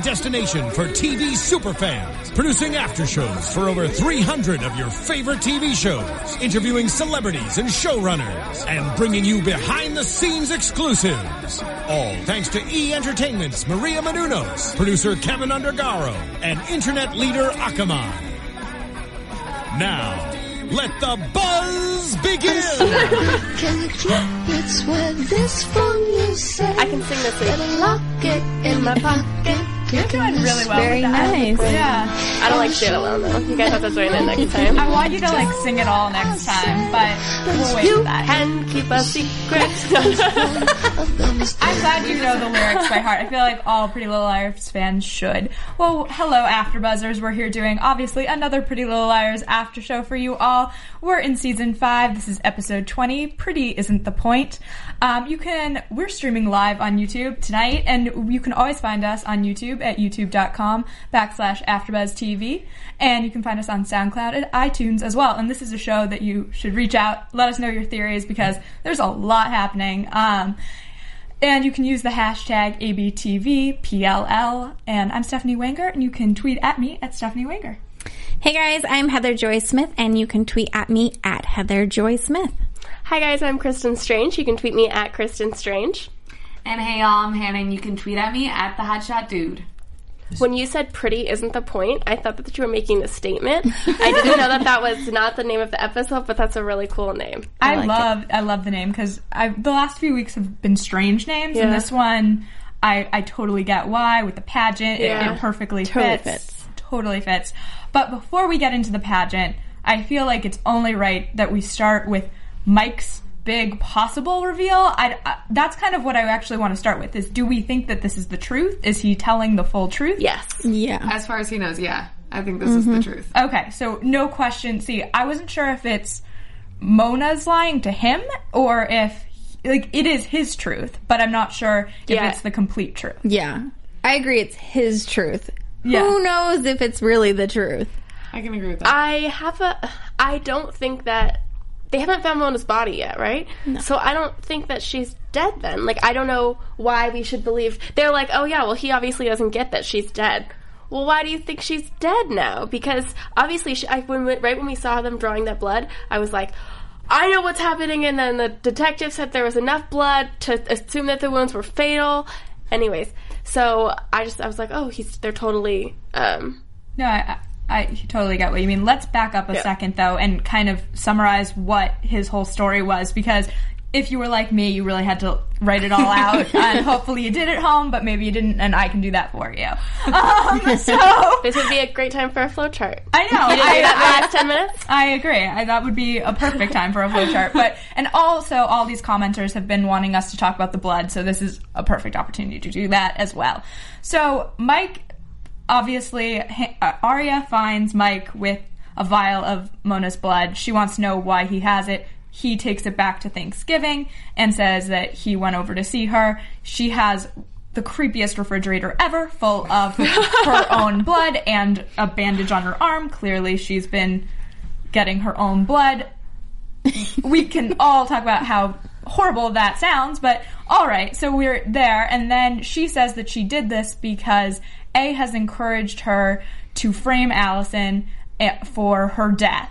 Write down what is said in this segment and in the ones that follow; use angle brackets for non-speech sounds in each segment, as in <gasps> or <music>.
destination for TV superfans, producing after shows for over 300 of your favorite TV shows, interviewing celebrities and showrunners, and bringing you behind-the-scenes exclusives. All thanks to E Entertainment's Maria Menounos, producer Kevin Undergaro, and internet leader Akamai. Now, let the buzz begin. Can keep it swear this phone you say? I can sing this Better week. lock it in my pocket. You're doing really well. Very with that. nice. Yeah. I don't like shit alone though. You guys have to join in next <laughs> time. I want you to like sing it all next time, but we'll wait for that. Can keep a secret. <laughs> I'm glad you know the lyrics by heart. I feel like all Pretty Little Liars fans should. Well, hello, AfterBuzzers. We're here doing obviously another Pretty Little Liars after show for you all. We're in season five. This is episode 20. Pretty isn't the point. Um, you can. We're streaming live on YouTube tonight, and you can always find us on YouTube at youtube.com backslash AfterBuzzTV, and you can find us on SoundCloud and iTunes as well. And this is a show that you should reach out, let us know your theories because there's a lot happening. Um, and you can use the hashtag ABTVPLL. And I'm Stephanie Wanger, and you can tweet at me at Stephanie Wanger. Hey guys, I'm Heather Joy Smith, and you can tweet at me at Heather Joy Smith. Hi guys, I'm Kristen Strange. You can tweet me at Kristen Strange. And hey y'all, I'm Hannah and you can tweet at me at the Hotshot Dude. When you said pretty isn't the point, I thought that you were making a statement. I didn't know that that was not the name of the episode, but that's a really cool name. I, like love I love the name because the last few weeks have been strange names, and this one I I totally get why with the pageant. It, it perfectly Totally fits. fits. Totally fits. But before we get into the pageant, I feel like it's only right that we start with Mike's big possible reveal. I, I, that's kind of what I actually want to start with. Is do we think that this is the truth? Is he telling the full truth? Yes. Yeah. As far as he knows, yeah. I think this is the mm-hmm. truth. Okay, so no question. See, I wasn't sure if it's Mona's lying to him or if like it is his truth, but I'm not sure if Yeah. it's the complete truth. Yeah. I agree, it's his truth. Yeah. Who knows if it's really the truth? I can agree with that. I have a. I don't think that they haven't found Mona's body yet, right? So I don't think that she's dead. Then, like, I don't know why we should believe. They're like, oh yeah, well, he obviously doesn't get that she's dead. Well, why do you think she's dead now? Because obviously, she, I, when right when we saw them drawing that blood, I was like. I know what's happening, and then the detective said there was enough blood to assume that the wounds were fatal. Anyways, so I just I was like, oh, he's they're totally um, No, I, I, totally get what you mean. Let's back up a Yeah. second though and kind of summarize what his whole story was because if you were like me, you really had to write it all out, <laughs> and hopefully you did at home, but maybe you didn't, and I can do that for you. <laughs> Um, so <laughs> This would be a great time for a flowchart. I know. I, that in the I- last ten minutes. I agree. I, that would be a perfect time for a flowchart. But and also, all these commenters have been wanting us to talk about the blood, so this is a perfect opportunity to do that as well. So Mike, obviously, uh, Aria finds Mike with a vial of Mona's blood. She wants to know why he has it. He takes it back to Thanksgiving and says that he went over to see her. She has the creepiest refrigerator ever, full of <laughs> her own blood and a bandage on her arm. Clearly, she's been getting her own blood. we can all talk about how horrible that sounds, but all right, so we're there. And then she says that she did this because A has encouraged her to frame Alison eh, for her death.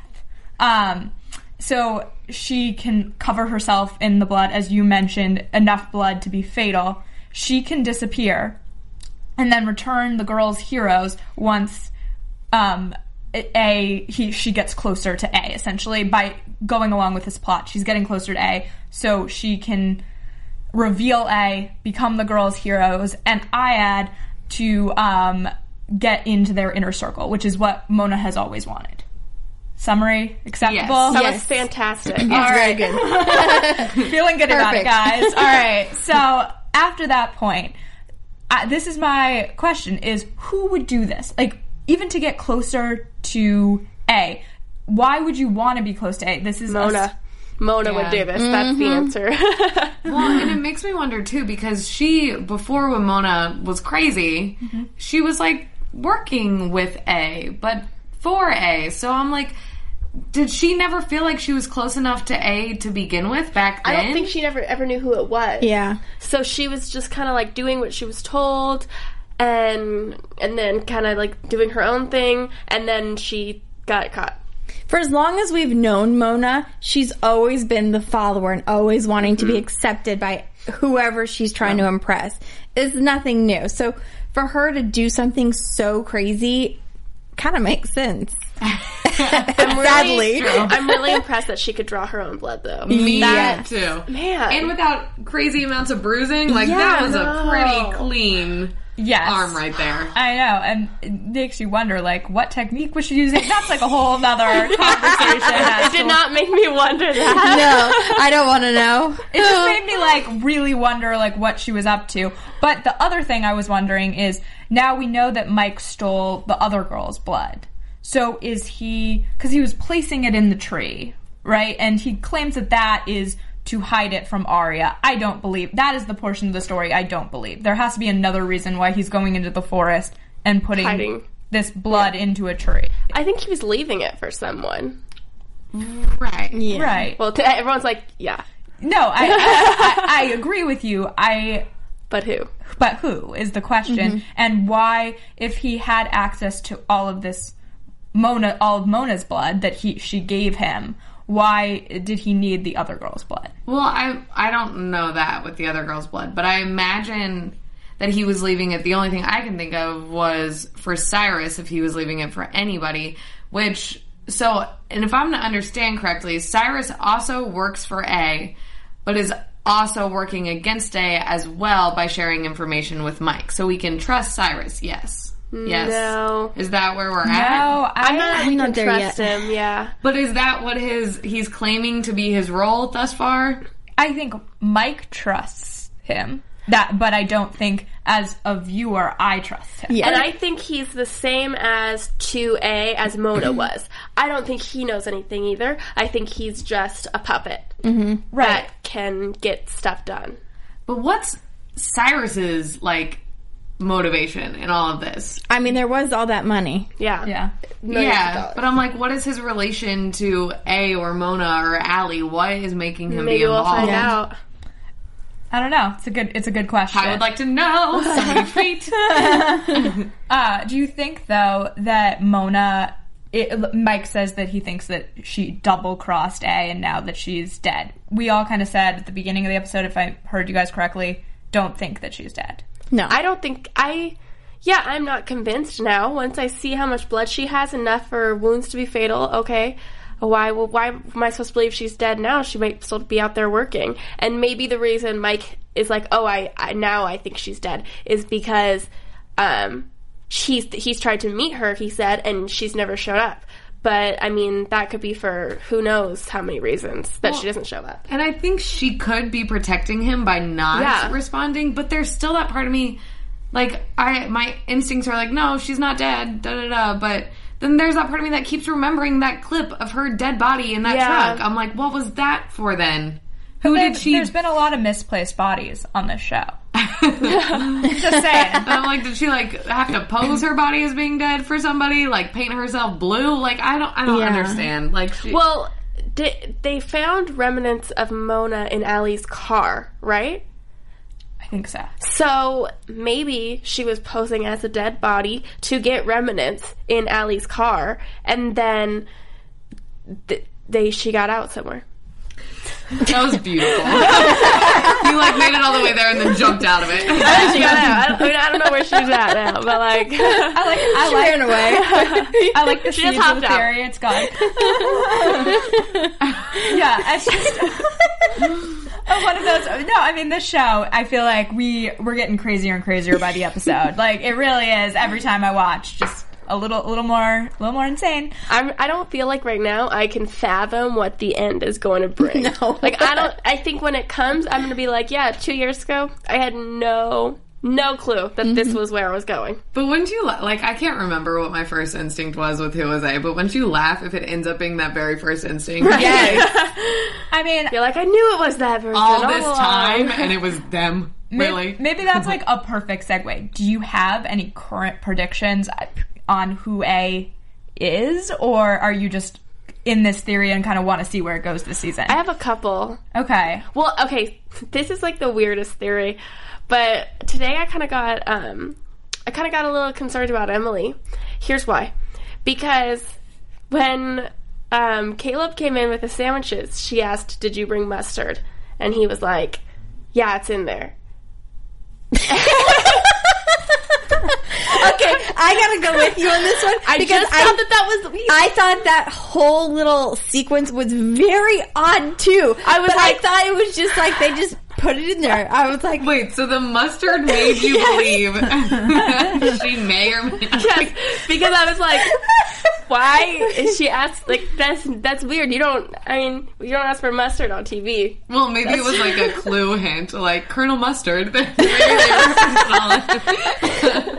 Um, so she can cover herself in the blood, as you mentioned, enough blood to be fatal. She can disappear and then return the girls heroes once um, a he she gets closer to A essentially by going along with this plot. She's getting closer to A, so she can reveal A, become the girls' heroes, and I add to um, get into their inner circle, which is what Mona has always wanted. Summary acceptable? That Yes. was fantastic. All right. <laughs> Feeling good about it, guys. All <laughs> right. So after that point, I, this is my question: Is who would do this? Like, even to get closer to A, why would you want to be close to A? This is a- Mona. Mona would do this. That's the mm-hmm. answer. <laughs> Well, and it makes me wonder too because she before when Mona was crazy, mm-hmm. she was like working with A, but for A. So I'm like, did she never feel like she was close enough to A to begin with back I don't think she never ever knew who it was. Yeah. So she was just kind of like doing what she was told, and and then kind of like doing her own thing, and then she got caught. For as long as we've known Mona, she's always been the follower and always wanting to be mm-hmm. accepted by whoever she's trying to impress. It's nothing new. So for her to do something so crazy kind of makes sense. Sadly. <laughs> I'm really <laughs> impressed that she could draw her own blood, though. Me Yes. too. Man. And without crazy amounts of bruising, like Yeah, that was no. a pretty clean Yes. arm right there. I know, and it makes you wonder, like, what technique was she using? That's like a whole other <laughs> conversation. It did to- not make me wonder that. <laughs> no, I don't want to know. It just made me like really wonder like what she was up to. But the other thing I was wondering is now we know that Mike stole the other girl's blood. So is he because he was placing it in the tree, right? And he claims that that is to hide it from Aria. I don't believe that is the portion of the story I don't believe. There has to be another reason why he's going into the forest and putting Hiding. this blood into a tree. I think he was leaving it for someone. Right. Yeah. Right. Well, t- everyone's like, yeah, No, I, I, I, <laughs> I agree with you. I but who? but who is the question mm-hmm. and why if he had access to all of this mona all of mona's blood that he she gave him why did he need the other girl's blood Well, I I don't know that with the other girl's blood, but I imagine that he was leaving it. The only thing I can think of was for Cyrus if he was leaving it for anybody. Which so, and if I'm to understand correctly, Cyrus also works for A, but is also working against A as well by sharing information with Mike. So we can trust Cyrus. Yes. Yes. No. Is that where we're at? no I, am not, I'm not there trust yet. him. Yeah. But is that what his he's claiming to be his role thus far? i think mike trusts him that but i don't think as a viewer i trust him Yeah. And I think he's the same as 2A as Mona <clears throat> was. I don't think he knows anything either. I think he's just a puppet mm-hmm. right that can get stuff done. But what's Cyrus's like motivation in all of this? I mean, there was all that money. Yeah. yeah Millions yeah, but I'm like, what is his relation to A or Mona or Ali? What is making him Maybe be we'll involved? find out. i don't know it's a good it's a good question I would like to know. <laughs> So many feet. <laughs> Uh, do you think though that Mona, it, Mike says that he thinks that she double crossed A, and now that she's dead, we all kind of said at the beginning of the episode, if I heard you guys correctly, don't think that she's dead. No. I don't think I. Yeah, I'm not convinced now. Once I see how much blood she has, enough for wounds to be fatal. Okay, why? Well, why am I supposed to believe she's dead now? She might still be out there working, and maybe the reason Mike is like, oh, I, I now I think she's dead is because, um, she's he's tried to meet her. He said, and she's never showed up. But I mean, that could be for who knows how many reasons that she doesn't show up. And I think she could be protecting him by not Yeah. responding, but there's still that part of me, like I, my instincts are like, no, she's not dead, da da da. But then there's that part of me that keeps remembering that clip of her dead body in that Yeah. truck. I'm like, what was that for then? Who There- did she? There's been a lot of misplaced bodies on this show. <laughs> Just saying. And I'm like, did she like have to pose her body as being dead for somebody? Like paint herself blue? Like I don't, I don't Yeah. understand. Like, she, Well, di- they found remnants of Mona in Ali's car, right? I think so. So maybe she was posing as a dead body to get remnants in Ali's car, and then th- they she got out somewhere. That was beautiful. <laughs> you like made it all the way there and then jumped out of it. She got out. I don't, I, mean, I don't know where she's at now, but like, I like. I like. ran away. I like the She just seeds hopped the out. theory. It's gone. <laughs> yeah, it's just. <laughs> Oh, one of those. No, I mean this show. I feel like we we're getting crazier and crazier by the episode. like it really is. Every time I watch, just a little, a little more, a little more insane. I'm, I don't feel like right now I can fathom what the end is going to bring. <laughs> No. Like I don't. I think when it comes, I'm going to be like, yeah, two years ago, I had no no clue that this mm-hmm. was where I was going. But wouldn't you la- like? I can't remember what my first instinct was with Who Was I, but wouldn't you laugh if it ends up being that very first instinct? <laughs> I mean, You're like, I knew it was that person all this along. time, <laughs> and it was them. May- Really? Maybe that's like a perfect segue. Do you have any current predictions on who A is, or are you just in this theory and kind of want to see where it goes this season? I have a couple. okay. Well, okay, this is like the weirdest theory, but today I kind of got um I kind of got a little concerned about Emily. Here's why. Because when um Caleb came in with the sandwiches, she asked, "Did you bring mustard?" And he was like, "Yeah, it's in there." <laughs> Okay, I gotta go with you on this one I because I thought that that was weird. I thought that whole little sequence was very odd too. I was but like- I thought it was just like they just put it in there. I was like, Wait, so the mustard made <laughs> you believe <laughs> she may or may not. yes, because I was like, why is she asked like that's that's weird. You don't I mean, you don't ask for mustard on TV. Well, maybe it was like a <laughs> clue hint, like Colonel Mustard. Maybe they were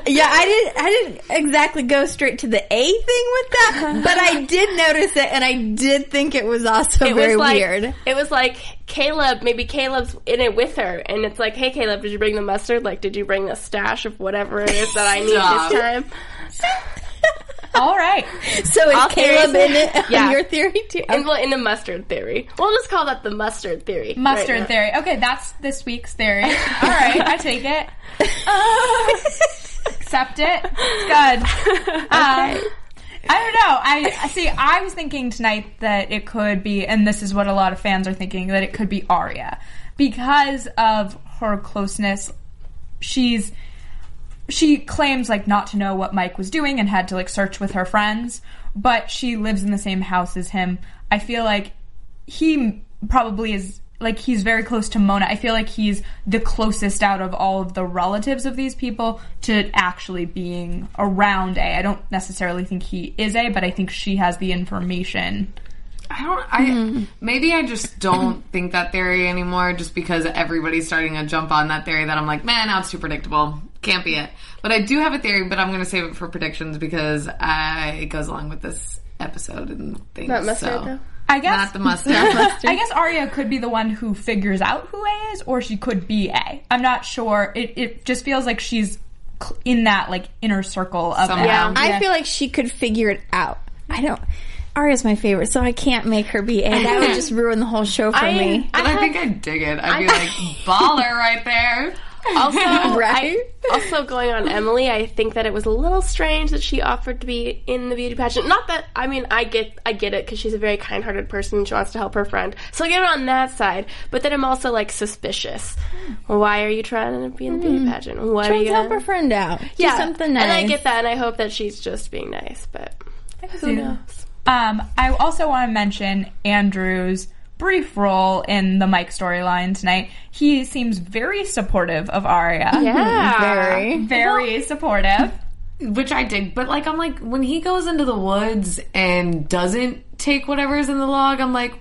yeah, I didn't I didn't exactly go straight to the A thing with that, but I did notice it and I did think it was also It very was like weird. it was like Caleb, maybe Caleb's in it with her and it's like, "Hey Caleb, did you bring the mustard? Like did you bring the stash of whatever it is that I need this time?" <laughs> All right. So is All Caleb theories- in it on Yeah. your theory too? And well, in the mustard theory. We'll just call that the mustard theory. Mustard right theory. Okay, that's this week's theory. All right, I take it. <laughs> Accept it. It's good. <laughs> Um, I don't know. I see. I was thinking tonight that it could be, and this is what a lot of fans are thinking that it could be Aria because of her closeness. She's she claims like not to know what Mike was doing and had to like search with her friends, but she lives in the same house as him. I feel like he probably is like he's very close to Mona. I feel like he's the closest out of all of the relatives of these people to actually being around A. I don't necessarily think he is A, but I think she has the information. I don't. I mm-hmm. maybe I just don't <clears throat> think that theory anymore, just because everybody's starting to jump on that theory that I'm like, man, now it's too predictable. Can't be it. But I do have a theory, but I'm going to save it for predictions because I, it goes along with this episode and things. Not mustard so. though. I guess Not the mustard. <laughs> I guess Aria could be the one who figures out who A is, or she could be A. I'm not sure. It it just feels like she's cl- in that like inner circle of Somehow. A. Yeah. I feel like she could figure it out. I don't. Aria's my favorite, so I can't make her be A. That would <laughs> just ruin the whole show for I- me. But I, think I'd dig it. I'd be like, <laughs> baller right there. Also, <laughs> Right? I, also going on Emily, I think that it was a little strange that she offered to be in the beauty pageant. Not that I mean, I get, I get it because she's a very kind-hearted person. and She wants to help her friend, so I get it on that side. But then I'm also like suspicious. Why are you trying to be in the beauty pageant? What are Trying you to help gonna? her friend out. Do yeah, something nice. and I get that, and I hope that she's just being nice. But who knows? Um, I also want to mention Andrew's brief role in the Mike storyline tonight. He seems very supportive of Aria. Yeah, hmm, Very. Very supportive. Which I dig, but like I'm like when he goes into the woods and doesn't take whatever's in the log, I'm like,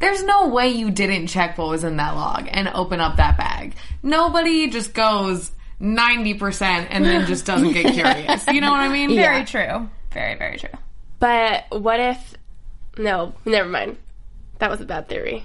there's no way you didn't check what was in that log and open up that bag. Nobody just goes ninety percent and then just doesn't get <laughs> curious. You know what I mean? Very true. Very, very true. But what if? No, never mind. That was a bad theory.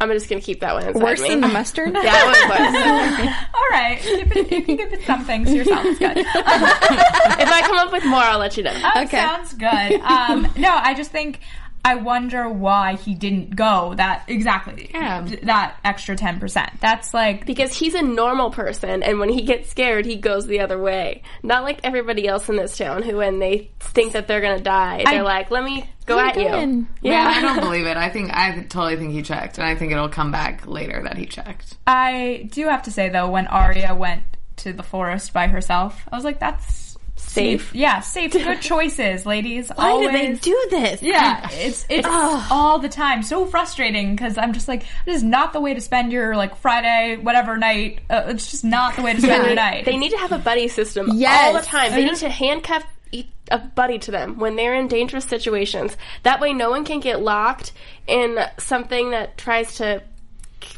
I'm just gonna keep that one inside Worse me. than the mustard? <laughs> Yeah, it was. <laughs> All right. Keep it, you can keep it some things to yourself. It's good. <laughs> if I come up with more, I'll let you know. Okay. sounds good. Um, no, I just think I wonder why he didn't go that exactly. Yeah. That extra ten percent. That's like Because he's a normal person, and when he gets scared, he goes the other way. Not like everybody else in this town, who when they think that they're gonna die, they're I- like, "Let me go Let at go you." in. Yeah, I don't <laughs> believe it. I think I totally think he checked, and I think it'll come back later that he checked. I do have to say though, when Aria went to the forest by herself, I was like, that's safe. Yeah, safe, <laughs> good choices, ladies. Why Always. do they do this? Yeah, it's it's all the time. So frustrating because I'm just like, this is not the way to spend your like Friday whatever night. Uh, it's just not the way to spend your night. They need to have a buddy system Yes. all the time. They need to handcuff a buddy to them when they're in dangerous situations. That way, no one can get locked in something that tries to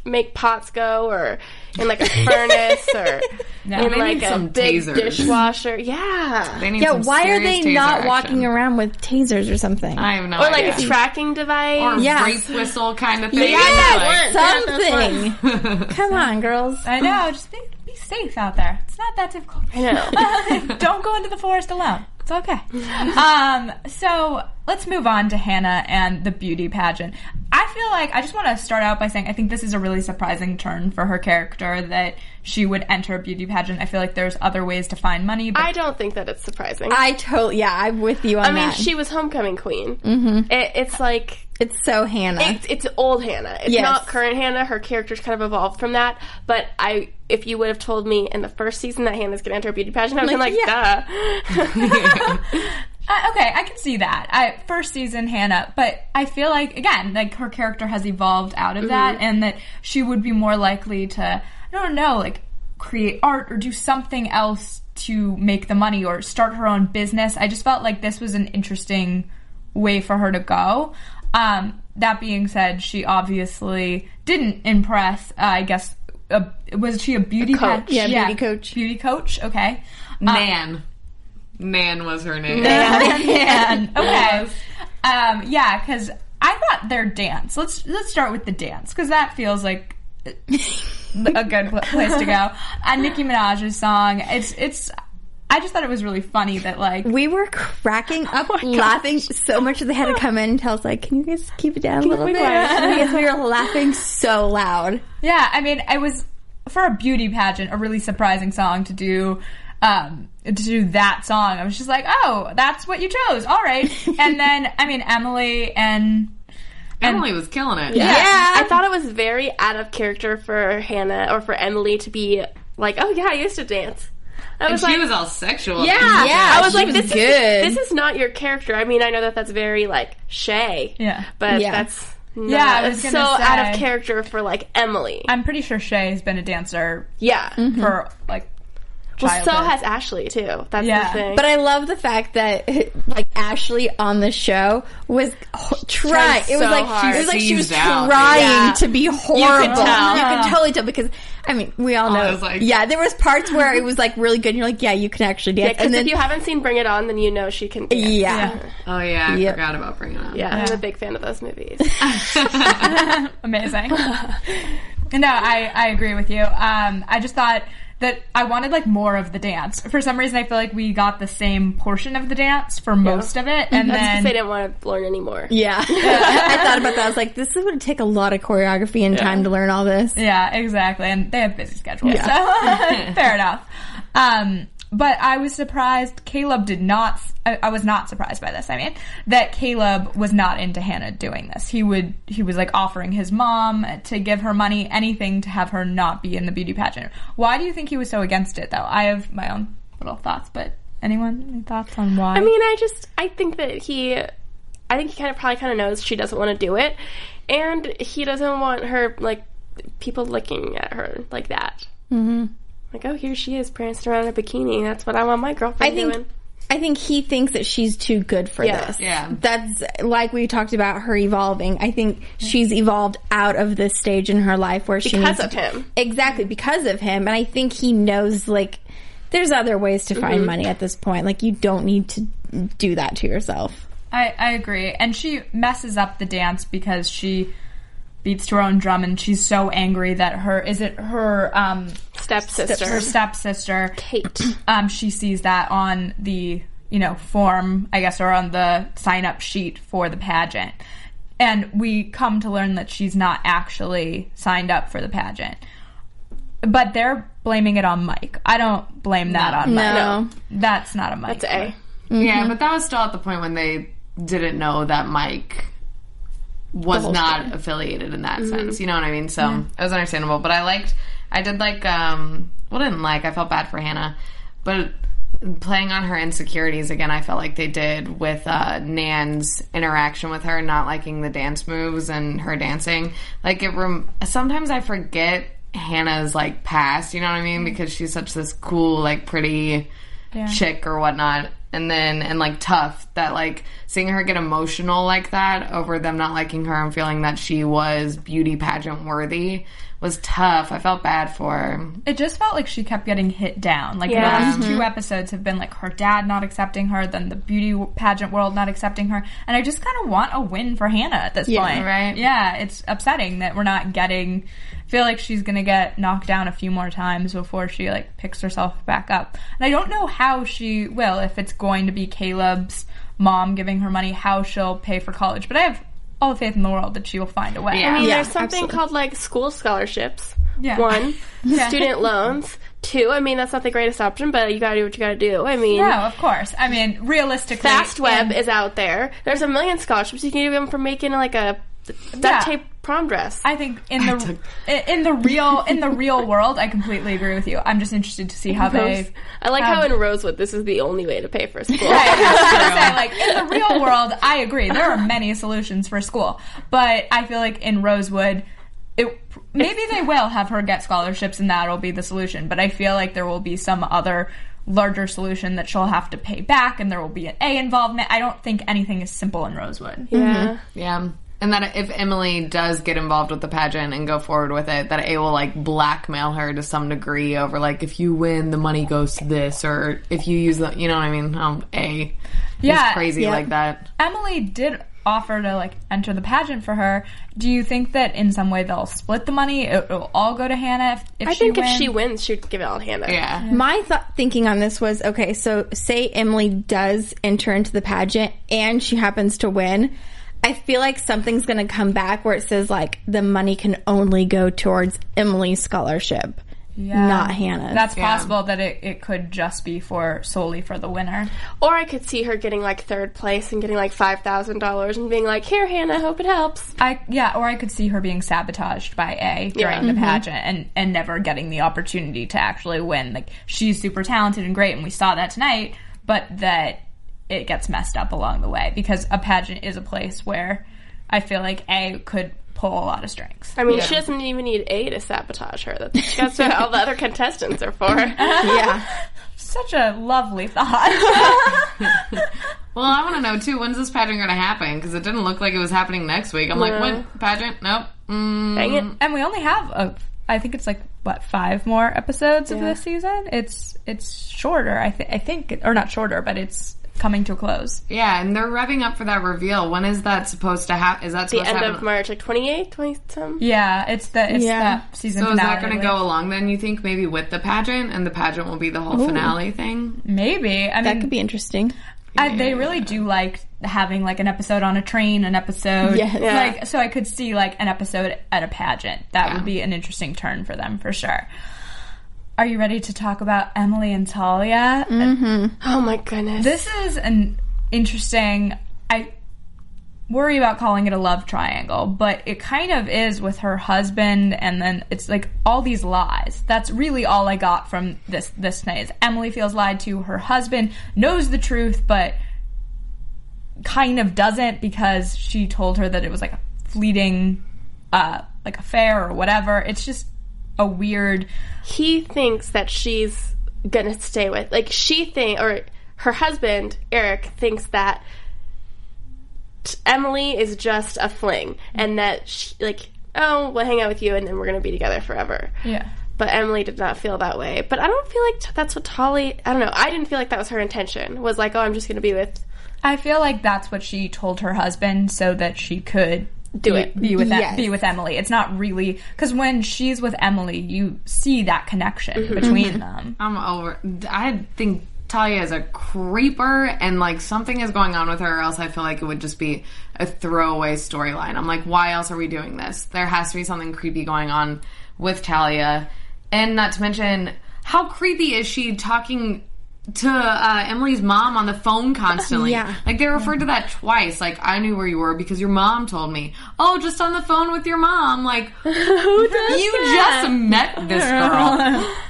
make pots go, or in like a <laughs> furnace, or Yeah, in like need a some big tasers. dishwasher. Yeah, They need Yeah, some why are they not action. walking around with tasers or something? I have no or like idea. a tracking device. or Yes. rape whistle kind of thing. Yes, Like- something. <laughs> Come on, girls. I know. Just be, be safe out there. It's not that difficult. I know. <laughs> Don't go into the forest alone. It's okay. <laughs> Um, so let's move on to Hanna and the beauty pageant. I feel like I just want to start out by saying I think this is a really surprising turn for her character that she would enter a beauty pageant. I feel like there's other ways to find money, but I don't think that it's surprising. I totally, yeah, I'm with you on that. I mean, that. she was homecoming queen. Mm-hmm. It, it's like it's so Hanna. it's, it's old Hanna. It's Yes. not current Hanna. Her character's kind of evolved from that. But I, if you would have told me in the first season that Hanna's going to enter a beauty pageant, I would have been Like, like, duh. <laughs> <laughs> Uh, okay, I can see that. I first season Hanna, but I feel like again, like her character has evolved out of that, and that she would be more likely to, I don't know, like create art or do something else to make the money or start her own business. I just felt like this was an interesting way for her to go. Um, that being said, she obviously didn't impress. Uh, I guess uh, was she a beauty coach. pa- Yeah, beauty coach. Beauty coach. Okay. Nan. Nan was her name. man. <laughs> <laughs> Okay. Um, yeah, because I thought their dance. Let's let's start with the dance because that feels like <laughs> a good place to go. <laughs> And Nicki Minaj's song. It's it's. I just thought it was really funny that like we were cracking up, <laughs> laughing so much that they had to come in and tell us, like, "Can you guys keep it down a little bit?" because we were <laughs> laughing so loud. Yeah, I mean, it was for a beauty pageant, a really surprising song to do. Um, to do that song, I was just like, "Oh, that's what you chose, all right." And then, I mean, Emily and Emily was killing it. Yeah, I thought it was very out of character for Hanna or for Emily to be like, oh yeah, I used to dance. I And was she like, was all sexual. yeah, Yeah, I was she like, was this good. is this is not your character. I mean, I know that that's very like Shay, Yeah. but Yeah. that's not, Yeah, I was it's gonna so out of character for like Emily. I'm pretty sure Shay has been a dancer yeah, mm-hmm. for like. Well, so has Ashley too. That's Yeah. the thing. But I love the fact that <laughs> like Ashley on the show was h- trying. It was so like hard. it was like she was out. trying Yeah. to be horrible. tell. You can totally tell because I mean we all know. Was like- yeah, there was parts where it was like really good. and You're like, yeah, you can actually dance. because and then if you haven't seen Bring It On, then you know she can. Dance. yeah. Oh yeah, I Yep. forgot about Bring it up. Yeah, I'm a big fan of those movies. <laughs> <laughs> amazing. no, I, I agree with you. Um, I just thought that I wanted like more of the dance. For some reason, I feel like we got the same portion of the dance for most of it, and That's because then they didn't want to learn anymore. Yeah, <laughs> I thought about that. I was like, this is going to take a lot of choreography and time to learn all this. yeah, exactly. And they have busy schedules, so <laughs> fair enough. Um, but I was surprised. Caleb did not. I, I was not surprised by this. I mean, that Caleb was not into Hanna doing this. He would. He was like offering his mom to give her money, anything to have her not be in the beauty pageant. Why do you think he was so against it, though? I have my own little thoughts, but anyone any thoughts on why? I mean, I just I think that he, I think he kind of probably kind of knows she doesn't want to do it, and he doesn't want her like people looking at her like that. Mm-hmm. Like, oh, here she is prancing around in a bikini. That's what I want my girlfriend I think doing. I think he thinks that she's too good for Yeah. this. Yeah. That's like we talked about her evolving. I think she's evolved out of this stage in her life where she Because needs of to- him. Exactly, because of him. And I think he knows like there's other ways to Mm-hmm. find money at this point. Like you don't need to do that to yourself. I, I agree. And she messes up the dance because she beats to her own drum and she's so angry that her is it her um Stepsister. her stepsister Kate. um she sees that on the you know form I guess or on the sign up sheet for the pageant. And we come to learn that she's not actually signed up for the pageant. But they're blaming it on Mike. I don't blame that on Mike. No. That's not a Mike. That's A. Yeah, but that was still at the point when they didn't know that Mike was not affiliated in that sense. You know what I mean? So it was understandable. But I liked, I did like, um, well, I didn't like, I felt bad for Hanna, but playing on her insecurities again. I felt like they did with uh, Nan's interaction with her, not liking the dance moves and her dancing. Like it. Rem- sometimes I forget Hanna's like past. You know what I mean? Because she's such this cool, like pretty chick or whatnot. And then and like tough that like seeing her get emotional like that over them not liking her and feeling that she was beauty pageant worthy was tough. I felt bad for her. It just felt like she kept getting hit down. Like Yeah. the last mm-hmm. two episodes have been like her dad not accepting her, then the beauty pageant world not accepting her, and I just kind of want a win for Hanna at this Yeah. point. Right. Yeah, it's upsetting that we're not getting. I feel like she's gonna get knocked down a few more times before she like picks herself back up, and I don't know how she will if it's going to be Caleb's mom giving her money, how she'll pay for college. But I have Oh, all the faith in the world that she will find a way. Yeah. I mean, Yeah, there's something absolutely. called like school scholarships. Yeah. One, <laughs> Yeah. student loans. Two, I mean, that's not the greatest option, but you gotta do what you gotta do. I mean, No, of course. I mean, realistically, Fast Web in- is out there. There's a million scholarships you can give them for making like a duct Yeah. tape prom dress. I think in the <laughs> i- in the real in the real world, I completely agree with you. I'm just interested to see how they. I like how in Rosewood this is the only way to pay for school. Right, I was gonna say, <laughs> like in the real world, I agree. There are many solutions for school, but I feel like in Rosewood, it maybe they will have her get scholarships, and that'll be the solution. But I feel like there will be some other larger solution that she'll have to pay back, and there will be an A involvement. I don't think anything is simple in Rosewood. Yeah. Mm-hmm. Yeah. And that if Emily does get involved with the pageant and go forward with it, that it will like blackmail her to some degree over like if you win, the money goes to this, or if you use the, you know what I mean? Um, a Yeah, is crazy yeah. like that. Emily did offer to like enter the pageant for her. Do you think that in some way they'll split the money? It will all go to Hanna if, if I she think if wins? she wins, she'd give it all to Hanna. Yeah. My thought thinking on this was okay, so say Emily does enter into the pageant and she happens to win. I feel like something's going to come back where it says like the money can only go towards Emily's scholarship, Yeah. not Hanna's. That's Yeah. possible that it, it could just be for solely for the winner. Or I could see her getting like third place and getting like five thousand dollars and being like, "Here, Hanna, hope it helps." I yeah, or I could see her being sabotaged by A during Yeah. the mm-hmm. pageant and and never getting the opportunity to actually win. Like she's super talented and great, and we saw that tonight. But that it gets messed up along the way because a pageant is a place where I feel like A could pull a lot of strings. I mean, she doesn't even need A to sabotage her. That's, that's what all the other contestants are for. <laughs> yeah. Such a lovely thought. <laughs> Well, I want to know too. When's this pageant going to happen? Because it didn't look like it was happening next week. I'm like, Yeah. when pageant? Nope. Mm. Dang it. and we only have a I think it's like what five more episodes of Yeah. this season. It's it's shorter. I think I think or not shorter, but it's coming to a close. Yeah, and they're revving up for that reveal. When is that supposed to happen? Is that The end to of? March, like 28th, 20 some. Yeah, it's the it's Yeah. that season. So is that going to go along then? You think maybe with the pageant, and the pageant will be the whole finale thing? Maybe. I mean, That could be interesting. I, they really do like having like an episode on a train, an episode Yes. Yeah. like so. I could see like an episode at a pageant. That Yeah. would be an interesting turn for them for sure. Are you ready to talk about Emily and Talia? Oh my goodness. This is an interesting. I worry about calling it a love triangle, but it kind of is with her husband, and then it's like all these lies. That's really all I got from this this night. Is Emily feels lied to. Her husband knows the truth, but kind of doesn't because she told her that it was like a fleeting, uh, like affair or whatever. It's just a weird. he thinks that she's gonna stay with like she think or her husband Eric thinks that t- Emily is just a fling and that she, like oh we'll hang out with you and then we're gonna be together forever. Yeah. But Emily did not feel that way. But I don't feel like t- that's what Tolly. I don't know. I didn't feel like that was her intention. Was like, oh, I'm just gonna be with. I feel like that's what she told her husband so that she could Do be, it. be with Yes. be with Emily. It's not really because when she's with Emily, you see that connection Mm-hmm. between them. I'm over. I think Talia is a creeper, and like something is going on with her, or else I feel like it would just be a throwaway storyline. I'm like, why else are we doing this? There has to be something creepy going on with Talia, and not to mention how creepy is she talking to uh, Emily's mom on the phone constantly. Yeah. Like they referred to that twice. Like I knew where you were because your mom told me. Oh, just on the phone with your mom. Like <laughs> who does you just met this girl. <laughs>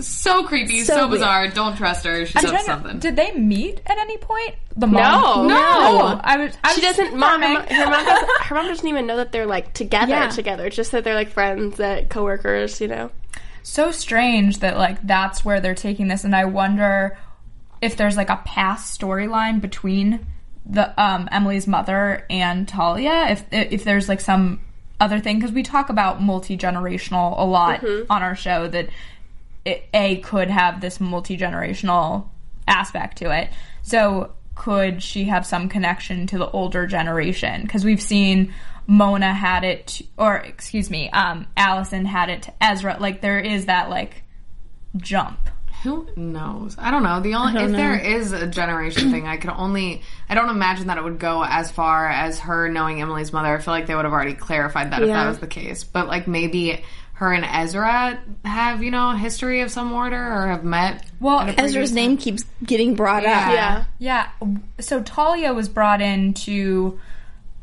So creepy, so, So weird. bizarre. Don't trust her. She's I'm up to something. to, did they meet at any point? The mom? No. no. I was. I She was doesn't. Mom, her, mom- her mom doesn't. <laughs> Her mom doesn't even know that they're like together. Yeah. Together, just that they're like friends, that coworkers. You know. So strange that like that's where they're taking this and i wonder if there's like a past storyline between the um emily's mother and talia if if there's like some other thing because we talk about multi-generational a lot on our show that it, a could have this multi-generational aspect to it. So could she have some connection to the older generation because we've seen mona had it to, or excuse me um alison had it to ezra like there is that like jump Who knows? I don't know. The only if there is a generation thing, I could only I don't imagine that it would go as far as her knowing Emily's mother. I feel like they would have already clarified that if that was the case. But like maybe her and Ezra have, you know, a history of some order or have met. well at a previous Ezra's time. name keeps getting brought Yeah. up. Yeah. Yeah. So Talia was brought in to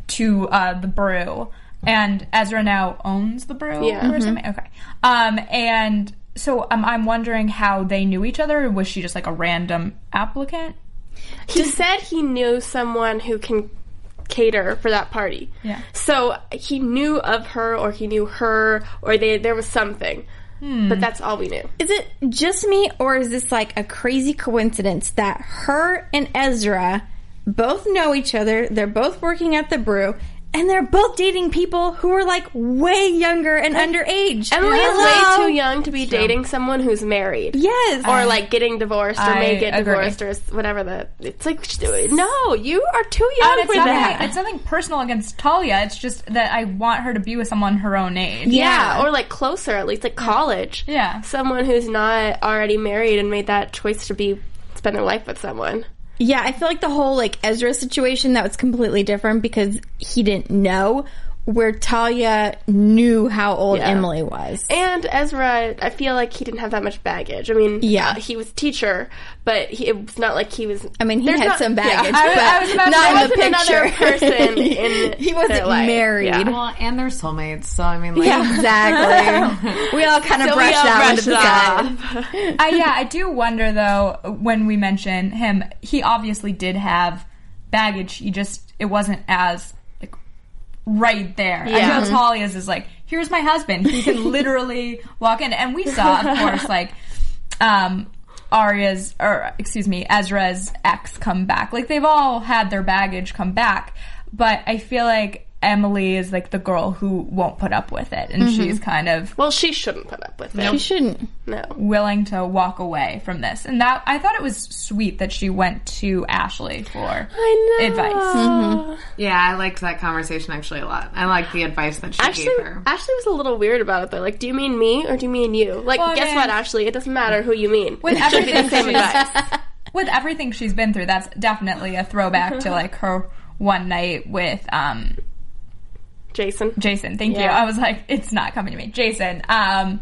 to uh, the brew, and Ezra now owns the brew Yeah. or something. Okay. Um, and so um, I'm wondering how they knew each other. Was she just like a random applicant? He said he knew someone who can cater for that party. Yeah. So he knew of her, or he knew her, or they there was something. Hmm. But that's all we knew. Is it just me, or is this like a crazy coincidence that her and Ezra both know each other? They're both working at the brew, and they're both dating people who are like way younger and underage. Emily is way too young to be dating someone who's married. Yes. Or like getting divorced, or I may get agree. divorced, or whatever the. It's like no, you are too oh, young And it's for nothing, that. it's nothing personal against Talia. It's just that I want her to be with someone her own age. yeah, or like closer, at least like college. Yeah. someone who's not already married and made that choice to be spend their life with someone. Yeah, I feel like the whole like Ezra situation that was completely different because he didn't know where Talia knew how old Yeah. Emily was. And Ezra, I feel like he didn't have that much baggage. I mean, Yeah. uh, he was teacher, but he, it was not like he was. I mean, he had not- some yeah. baggage, I was- but I was about not say, in the picture. another person <laughs> in he wasn't their life. married. Yeah. Well, and they're soulmates, so I mean, like, Yeah, exactly. <laughs> we all kind of So brushed that brushed one to the it side. off. <laughs> Yeah, I do wonder though when we mention him, he obviously did have baggage. He just it wasn't as like right there. I Yeah. know Talia's is like, here's my husband. He can <laughs> literally walk in, and we saw, of <laughs> course, like um Aria's or excuse me, Ezra's ex come back. Like they've all had their baggage come back, but I feel like Emily is like the girl who won't put up with it, and she's kind of Well, she shouldn't put up with it. She shouldn't. No. willing to walk away from this. And that I thought it was sweet that she went to Ashley for advice. I know. advice. yeah, I liked that conversation actually a lot. I liked the advice that she Ashley, gave her. Ashley was a little weird about it though. Like, do you mean me or do you mean you? Like, Well, guess man. what, Ashley? It doesn't matter who you mean. With it should be the everything same advice. <laughs> With everything she's been through, that's definitely a throwback to like her one night with um Jason. Jason. Thank you. I was like, it's not coming to me. Jason. Um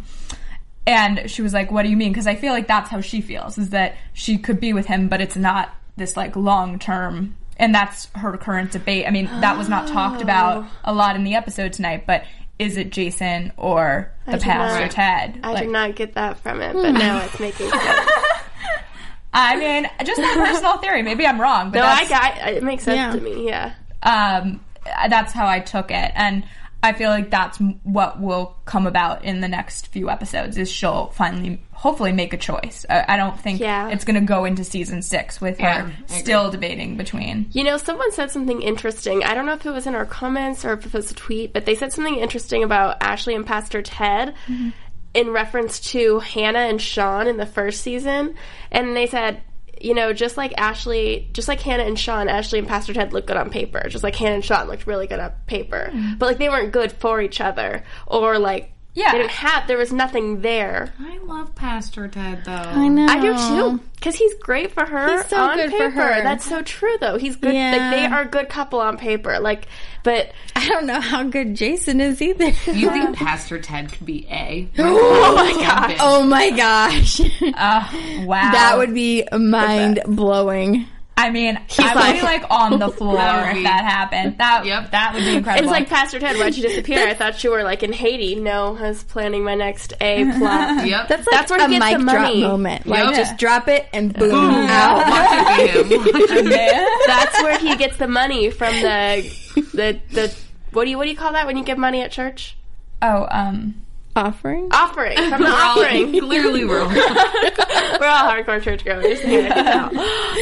and she was like, "What do you mean?" Because I feel like that's how she feels is that she could be with him, but it's not this like long term. And that's her current debate. I mean, that was not talked about a lot in the episode tonight, but is it Jason or the did pastor not- Ted? I Like, did not get that from it, but now it's making sense. <laughs> I mean, just a personal theory. Maybe I'm wrong, but No, I got it. Makes sense Yeah. to me. Yeah. um, that's how I took it, and I feel like that's what will come about in the next few episodes. Is she'll finally, hopefully, make a choice. I, I don't think Yeah. it's going to go into season six with Yeah, her still debating between. You know, someone said something interesting. I don't know if it was in our comments or if it was a tweet, but they said something interesting about Ashley and Pastor Ted mm-hmm. in reference to Hanna and Sean in the first season. And they said, you know, just like Ashley, just like Hanna and Sean, Ashley and Pastor Ted looked good on paper. Just like Hanna and Sean looked really good on paper. Mm-hmm. But like they weren't good for each other. Or like, Yeah. they didn't have, there was nothing there. I love Pastor Ted though. I know. I do too, because he's great for her. He's so on good for paper. her. That's so true, though. He's good. Yeah. Like they are a good couple on paper. Like, but I don't know how good Jason is either. You <laughs> think Pastor Ted could be A? <gasps> oh my god, oh my gosh. Uh, wow, that would be mind blowing. I mean, I would be like on the <laughs> floor That if that happened. That Yep. that would be incredible. It's like Pastor Ted. Why'd you disappear? I <laughs> thought you were like in Haiti. No, I was planning my next A <laughs> plot. Yep. That's like That's where a he gets mic the drop money. moment. Like Yep. just drop it and boom, out. Watch it be him. Watch it be- That's where he gets the money from the the the. What do you what do you call that when you give money at church? oh, um, Offering. Offering from the We're all- offering. Clearly, we're all- <laughs> We're all hardcore churchgoers here. <laughs> No.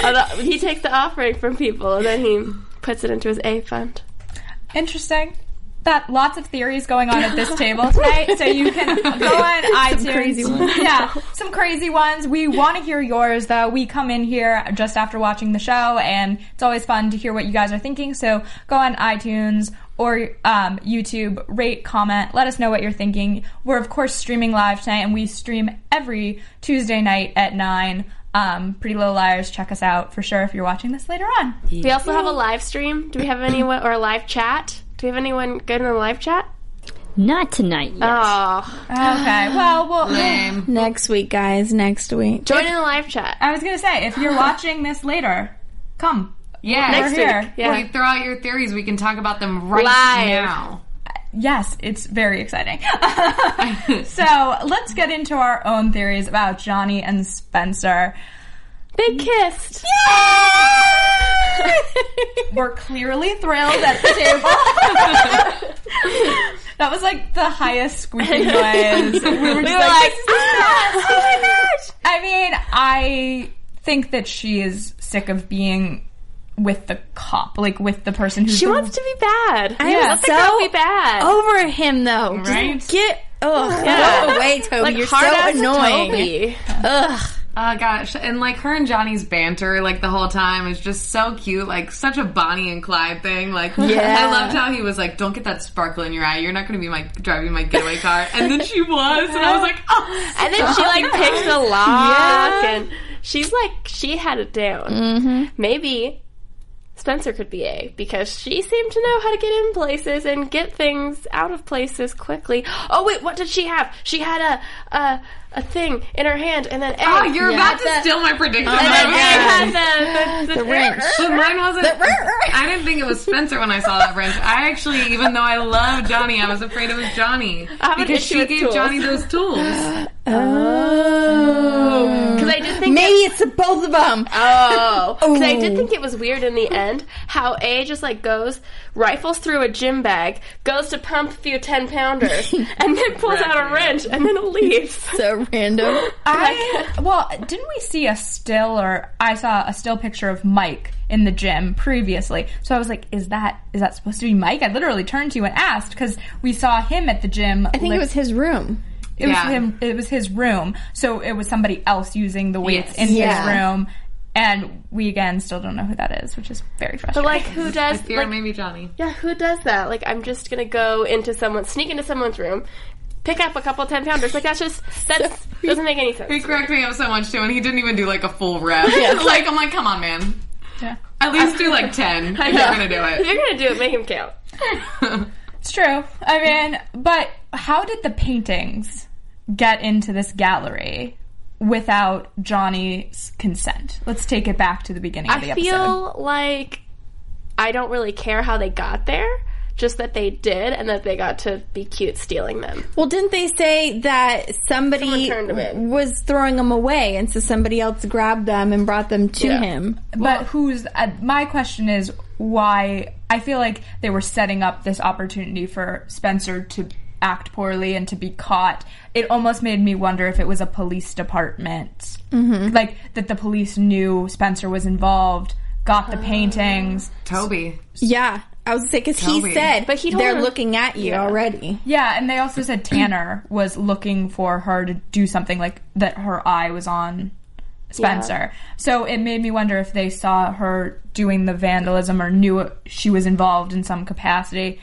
Uh, <laughs> the- he takes the offering from people and then he puts it into his A fund. interesting. That lots of theories going on at this table tonight, so you can go on iTunes. crazy ones. Yeah, some crazy ones. We want to hear yours, though. We come in here just after watching the show, and it's always fun to hear what you guys are thinking. So go on iTunes or um, YouTube, rate, comment, let us know what you're thinking. We're of course streaming live tonight, and we stream every Tuesday night at nine. Um, Pretty Little Liars, check us out for sure if you're watching this later on. We also have a live stream. Do we have anyone or a live chat? Do we have anyone good in the live chat? Not tonight yet. Oh, Okay, well, we'll, we'll Lame. Next week, guys. Next week. join in the live chat. I was gonna say, if you're watching this later, come. Yeah. Next We're here. week. Yeah. You throw out your theories. We can talk about them right Live. now. Yes, it's very exciting. <laughs> so let's get into our own theories about Johnny and Spencer. They kissed. We're clearly thrilled at the table. <laughs> that was like the highest squeaking <laughs> noise. We were just We were like, like, ah, "This is the best. oh my gosh. I mean, I think that she is sick of being with the cop, like with the person who She wants to be bad. I Yeah. am Let the be bad. over him though. Just Right? get oh Yeah. go away, Toby. like You're hard so ass annoying. Toby. Ugh. Oh gosh, and like her and Johnny's banter, like the whole time, is just so cute. Like such a Bonnie and Clyde thing. Like <laughs> Yeah. I loved how he was like, "Don't get that sparkle in your eye. You're not going to be my driving my getaway car." And then she was, and I was like, "Oh." And then she like picked the lock, and she's like, she had it down. Mm-hmm. Maybe Spencer could be A because she seemed to know how to get in places and get things out of places quickly. Oh wait, what did she have? She had a a, a thing in her hand, and then A. Oh, you're Yeah. about to The- steal my prediction. and then I A had gonna- the the, the, wrench. But mine wasn't. I didn't think it was Spencer when I saw that wrench. I actually, even though I love Johnny, I was afraid it was Johnny I have an because issue she with gave tools. Johnny those tools. <gasps> Oh. Because I did think Maybe it- it's the both of them. Oh, <laughs> because I did think it was weird in the end how A just like goes, rifles through a gym bag, goes to pump a few ten pounders, <laughs> and then pulls out a wrench and then <laughs> leaves. So random. I well, didn't we see a still or I saw a still picture of Mike in the gym previously. So I was like, is that is that supposed to be Mike? I literally turned to you and asked because we saw him at the gym. I think it was his room. It was him. It was his room. So it was somebody else using the weights Yes. in Yeah. his room. And we again still don't know who that is, which is very frustrating. But like, who I does? fear Like, maybe Johnny. yeah, who does that? Like, I'm just gonna go into someone, sneak into someone's room, pick up a couple ten pounders. Like that's just that <laughs> doesn't make any sense. He cracked me up so much too, and he didn't even do like a full rep. <laughs> like I'm like, come on, man. Yeah. At least do like ten. <laughs> If you're gonna do If it. you're gonna do it, make him count. It's true. I mean, but how did the paintings get into this gallery without Johnny's consent? Let's take it back to the beginning of the episode. I feel like I don't really care how they got there, just that they did and that they got to be cute stealing them. Well, didn't they say that somebody Someone turned him in. was throwing them away, and so somebody else grabbed them and brought them to Yeah. him? but who's uh, my question is why I feel like they were setting up this opportunity for Spencer to act poorly and to be caught. It almost made me wonder if it was a police department, Mm-hmm. like that the police knew Spencer was involved, got the paintings. Toby. Yeah, I was say because he said, But he told they're her- looking at you already. Yeah, and they also said Tanner was looking for her to do something like that her eye was on Spencer. So it made me wonder if they saw her doing the vandalism or knew she was involved in some capacity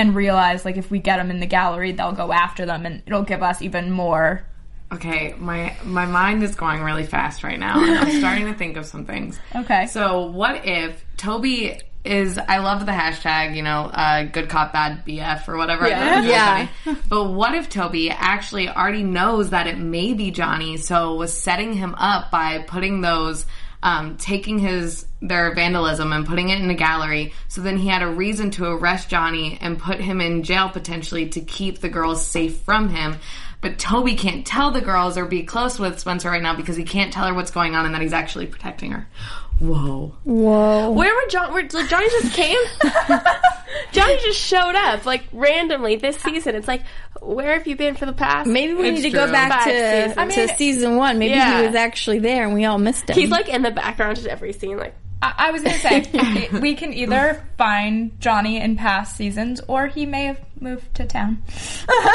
and realized like if we get them in the gallery they'll go after them and it'll give us even more Okay, my my mind is going really fast right now, and I'm starting to think of some things. <laughs> Okay. So what if Toby is? I love the hashtag, you know, uh, good cop bad BF or whatever. I thought it was really Yeah. funny. <laughs> But what if Toby actually already knows that it may be Johnny, so was setting him up by putting those um, taking his their vandalism and putting it in a gallery. So then he had a reason to arrest Johnny and put him in jail potentially to keep the girls safe from him. But Toby can't tell the girls or be close with Spencer right now because he can't tell her what's going on and that he's actually protecting her. Whoa. Whoa. Where would John? Where like, Johnny just came? <laughs> Johnny just showed up like randomly this season. It's like, where have you been for the past? Maybe we need to go back to, seasons. I to season one. Maybe Yeah. he was actually there and we all missed him. He's like in the background to every scene. Like, I, I was gonna say <laughs> we can either find Johnny in past seasons, or he may have moved to town. <laughs>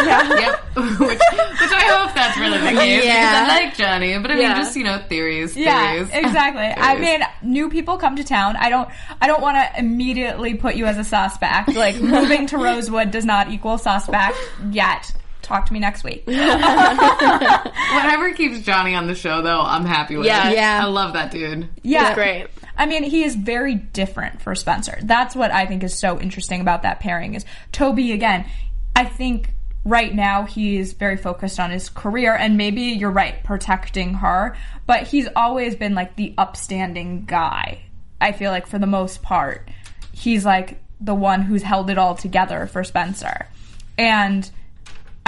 Yep. <laughs> which, which I hope that's really the case Yeah. because I like Johnny. But I mean, Yeah. just, you know, theories. Yeah, theories. exactly. I mean, new people come to town. I don't. I don't want to immediately put you as a suspect. Like moving to Rosewood does not equal suspect yet. Talk to me next week. Whatever keeps Johnny on the show, though, I'm happy with. Yeah. Yeah. I love that dude. Yeah, great. I mean, he is very different for Spencer. That's what I think is so interesting about that pairing. Is Toby again? I think right now he's very focused on his career, and maybe you're right, protecting her. But he's always been like the upstanding guy. I feel like for the most part, he's like the one who's held it all together for Spencer, and.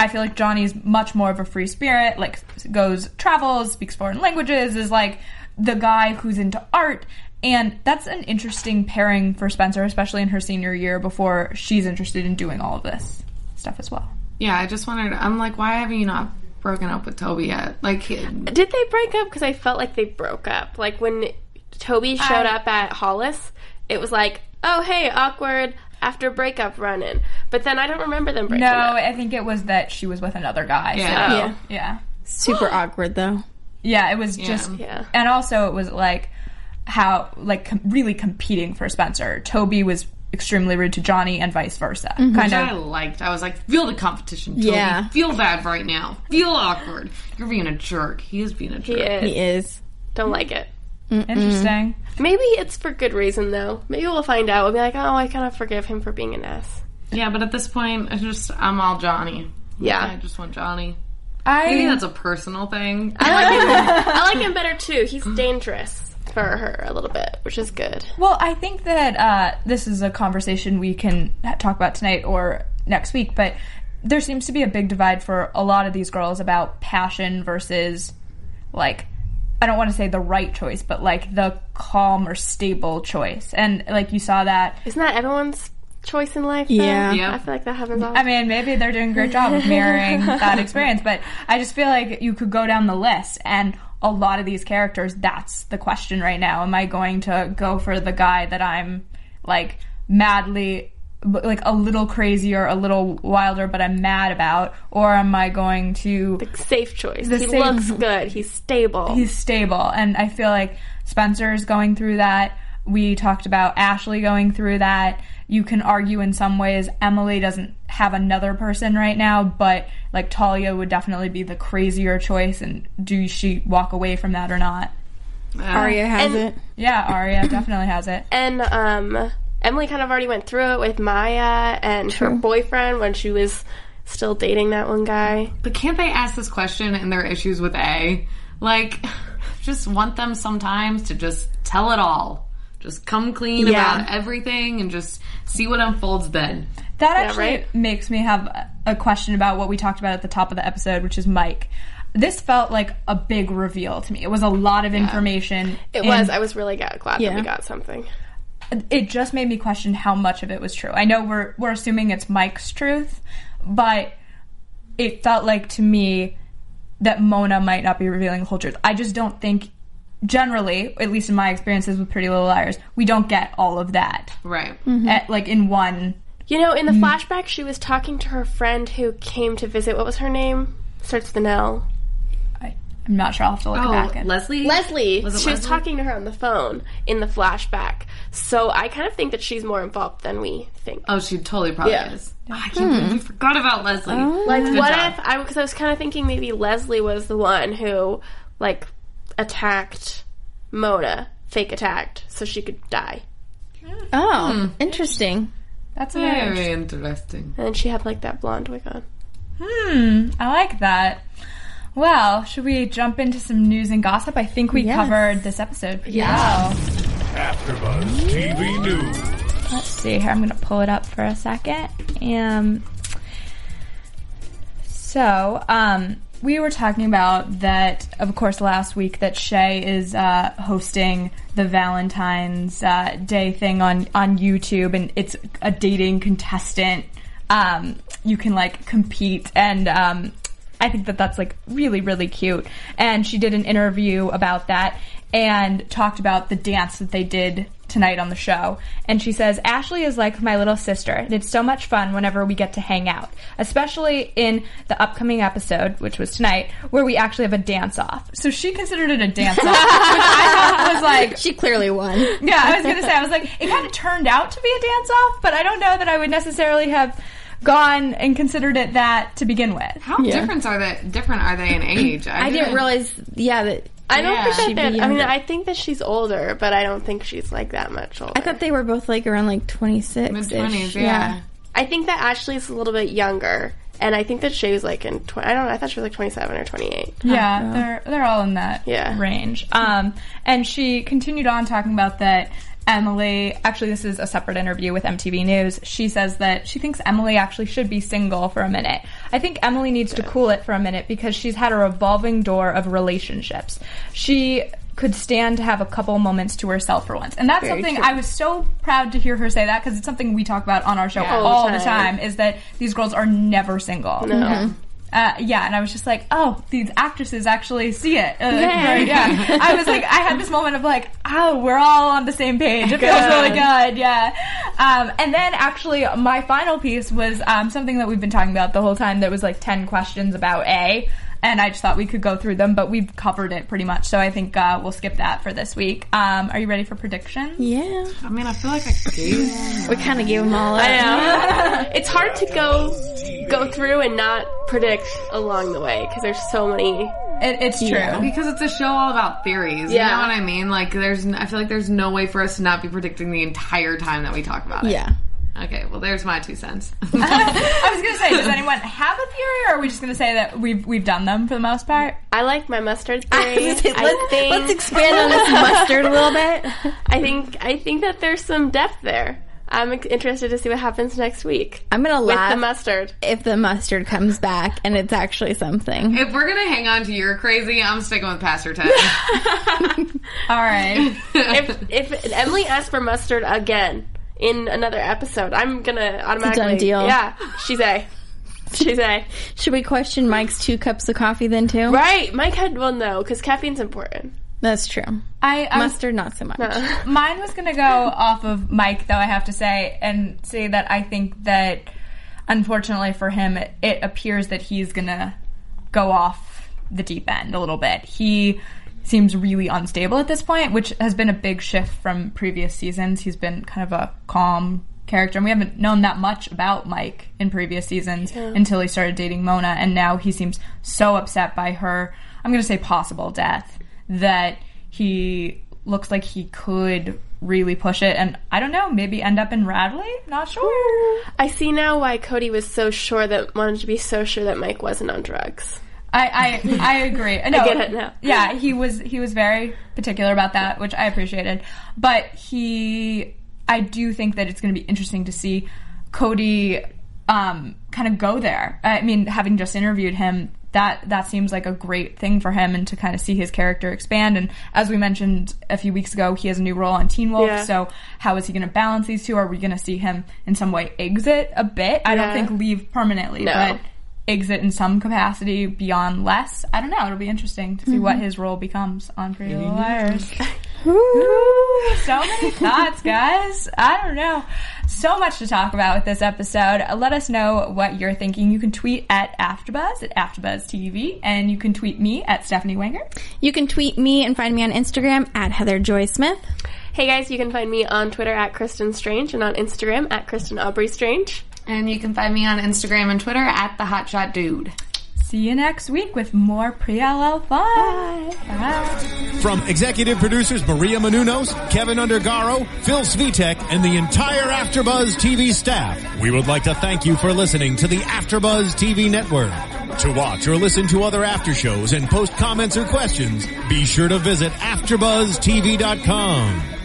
I feel like Johnny's much more of a free spirit, like goes travels, speaks foreign languages, is like the guy who's into art. And that's an interesting pairing for Spencer, especially in her senior year before she's interested in doing all of this stuff as well. Yeah, I just wondered. I'm like, why haven't you not broken up with Toby yet? Like, did they break up? Because I felt like they broke up. Like when Toby showed I- up at Hollis, it was like, oh hey, awkward after breakup running. But then I don't remember them breaking No, up. No, I think it was that she was with another guy. so- Yeah. yeah. yeah. Super awkward though. Yeah, it was just, Yeah. and also it was like how, like, com- really competing for Spencer. Toby was extremely rude to Johnny and vice versa. Mm-hmm. Kind which I liked. I was like, feel the competition, Toby. Yeah. Feel bad right now. Feel awkward. You're being a jerk. He is being a jerk. He is. He is. Don't like it. Interesting. Maybe it's for good reason though. Maybe we'll find out. We'll be like, oh, I kind of forgive him for being an ass. Yeah, but at this point, I just I'm all Johnny. Yeah. I just want Johnny. I Maybe that's a personal thing. I like him. I like him better too. He's dangerous for her a little bit, which is good. Well, I think that uh, this is a conversation we can talk about tonight or next week, but there seems to be a big divide for a lot of these girls about passion versus, like, I don't want to say the right choice, but like the calm or stable choice. And like you saw that. Isn't that everyone's choice in life? Though? Yeah. Yep. I feel like that happens. All I mean, maybe they're doing a great job of mirroring <laughs> that experience, but I just feel like you could go down the list and a lot of these characters, that's the question right now. Am I going to go for the guy that I'm like madly, like a little crazy or a little wilder, but I'm mad about? Or am I going to safe choice. The he safe- looks good. He's stable. he's stable. And I feel like Spencer is going through that. We talked about Ashley going through that. You can argue in some ways Emily doesn't have another person right now, but like Talia would definitely be the crazier choice. And do she walk away from that or not? Aria has And- it. Yeah, Aria <coughs> definitely has it. and um, Emily kind of already went through it with Maya and her boyfriend when she was still dating that one guy. But can't they ask this question in their issues with A? Like, <laughs> just want them sometimes to just tell it all. Just come clean Yeah. about everything and just see what unfolds then. That actually right? makes me have a- a question about what we talked about at the top of the episode, which is Mike. This felt like a big reveal to me. It was a lot of information. It and- was. I was really glad, glad Yeah. that we got something. it just made me question how much of it was true. I know we're we're assuming it's Mike's truth, but it felt like to me that Mona might not be revealing the whole truth. I just don't think generally, at least in my experiences with Pretty Little Liars, we don't get all of that. Right. Mm-hmm. At, like in one You know, in the mm-hmm. flashback, she was talking to her friend who came to visit. What was her name? Starts with an L. I, I'm not sure. I'll have to look Oh, back. At. Leslie? Leslie. Was it she was talking to her on the phone in the flashback. So I kind of think that she's more involved than we think. Oh, she totally probably Yeah. is. Oh, I can't believe you forgot about Leslie. Oh. Like, Good what job. if I? Because I was kind of thinking maybe Leslie was the one who, like, attacked Mona, fake attacked, so she could die, Oh, interesting. That's very Very interesting. and then she had like that blonde wig on. Hmm, I like that. Well, should we jump into some news and gossip? I think we Yes. covered this episode. Yeah. AfterBuzz TV News. Let's see here. I'm going to pull it up for a second. Um, so, um, we were talking about that, of course, last week that Shay is uh, hosting the Valentine's uh, Day thing on on YouTube, and it's a dating contestant. Um, you can like compete, and um, I think that that's like really really cute. And she did an interview about that and talked about the dance that they did tonight on the show. And she says, Ashley is like my little sister, and it's so much fun whenever we get to hang out, especially in the upcoming episode, which was tonight, where we actually have a dance off. So she considered it a dance off, which I thought was like, <laughs> She clearly won. yeah, I was gonna say, I was like, it kind of turned out to be a dance off, but I don't know that I would necessarily have gone and considered it that to begin with. How different are they? Different are they in age? <clears throat> I didn't realize, yeah, that I don't Yeah. think She'd that be they're, I mean, younger. I think that she's older, but I don't think she's like that much older. I thought they were both like around like 26. Mid twenties, yeah. I think that Ashley's a little bit younger, and I think that Shay's like in. Tw- I don't know. I thought she was like twenty seven or twenty eight. Yeah, they're they're all in that Yeah. range. Um, and she continued on talking about that. Emily, actually, this is a separate interview with MTV News. She says that she thinks Emily actually should be single for a minute. I think Emily needs to cool it for a minute because she's had a revolving door of relationships. She could stand to have a couple moments to herself for once. And that's Very something true. I was so proud to hear her say that because it's something we talk about on our show Yeah. all, the the time. time is that these girls are never single. No. Uh, yeah, and I was just like, oh, these actresses actually see it. Uh, very- yeah. I was like, I had this moment of like, oh, we're all on the same page. It feels really good. Yeah. Um, and then actually, my final piece was um, something that we've been talking about the whole time. That was like ten questions about A. And I just thought we could go through them, but we've covered it pretty much. So I think uh, we'll skip that for this week. Um, are you ready for predictions? Yeah. I mean, I feel like I gave. We kind of gave them all up. I know. <laughs> it's hard to go go through and not predict along the way because there's so many. It, it's true. Yeah. Because it's a show all about theories. You Yeah. know what I mean? Like, there's, I feel like there's no way for us to not be predicting the entire time that we talk about it. Yeah. Okay, well, there's my two cents. <laughs> I was gonna say, does anyone have a theory, or are we just gonna say that we've we've done them for the most part? I like my mustard I theory. was gonna say, I let's, think let's expand on this <laughs> mustard a little bit. I think I think that there's some depth there. I'm interested to see what happens next week I'm gonna with laugh the mustard. if the mustard comes back and it's actually something. if we're gonna hang on to your crazy, I'm sticking with Pastor Ted. <laughs> All right. if if Emily asks for mustard again in another episode, I'm gonna automatically done deal. Yeah, she's a. She's a. Should we question Mike's two cups of coffee then too? Right, Mike had well no because caffeine's important. That's true. I, I was, Mustard, not so much. <laughs> mine was gonna go off of Mike, though I have to say, and say that I think that unfortunately for him, it, it appears that he's gonna go off the deep end a little bit. He seems really unstable at this point, which has been a big shift from previous seasons. He's been kind of a calm character, and we haven't known that much about Mike in previous seasons until he started dating Mona, and now he seems so upset by her. I'm going to say possible death that he looks like he could really push it, and I don't know, maybe end up in Radley. Not sure. I see now why Cody was so sure that wanted to be so sure that Mike wasn't on drugs. I I, I agree. <laughs> No, get it now. Yeah, he was he was very particular about that, which I appreciated. But he, I do think that it's going to be interesting to see Cody um, kind of go there. I mean, having just interviewed him, that that seems like a great thing for him, and to kind of see his character expand. And as we mentioned a few weeks ago, he has a new role on Teen Wolf. Yeah. So how is he going to balance these two? Are we going to see him in some way exit a bit? I don't think leave permanently, No. but exit in some capacity beyond less. I don't know. It'll be interesting to see what mm-hmm. his role becomes on Pretty Little Liars. Ooh, so many <laughs> thoughts, guys. I don't know. So much to talk about with this episode. Let us know what you're thinking. You can tweet at AfterBuzz at AfterBuzzTV, and you can tweet me at Stephanie Wenger. You can tweet me and find me on Instagram at Heather Joy Smith. Hey guys, you can find me on Twitter at Kristen Strange and on Instagram at Kristen Aubrey Strange. And you can find me on Instagram and Twitter at the Hotshot Dude. See you next week with more pre-LL fun. Bye. From executive producers Maria Menounos, Keven Undergaro, Phil Svitek, and the entire AfterBuzz TV staff, we would like to thank you for listening to the AfterBuzz TV network. To watch or listen to other after shows and post comments or questions, be sure to visit AfterBuzzTV.com.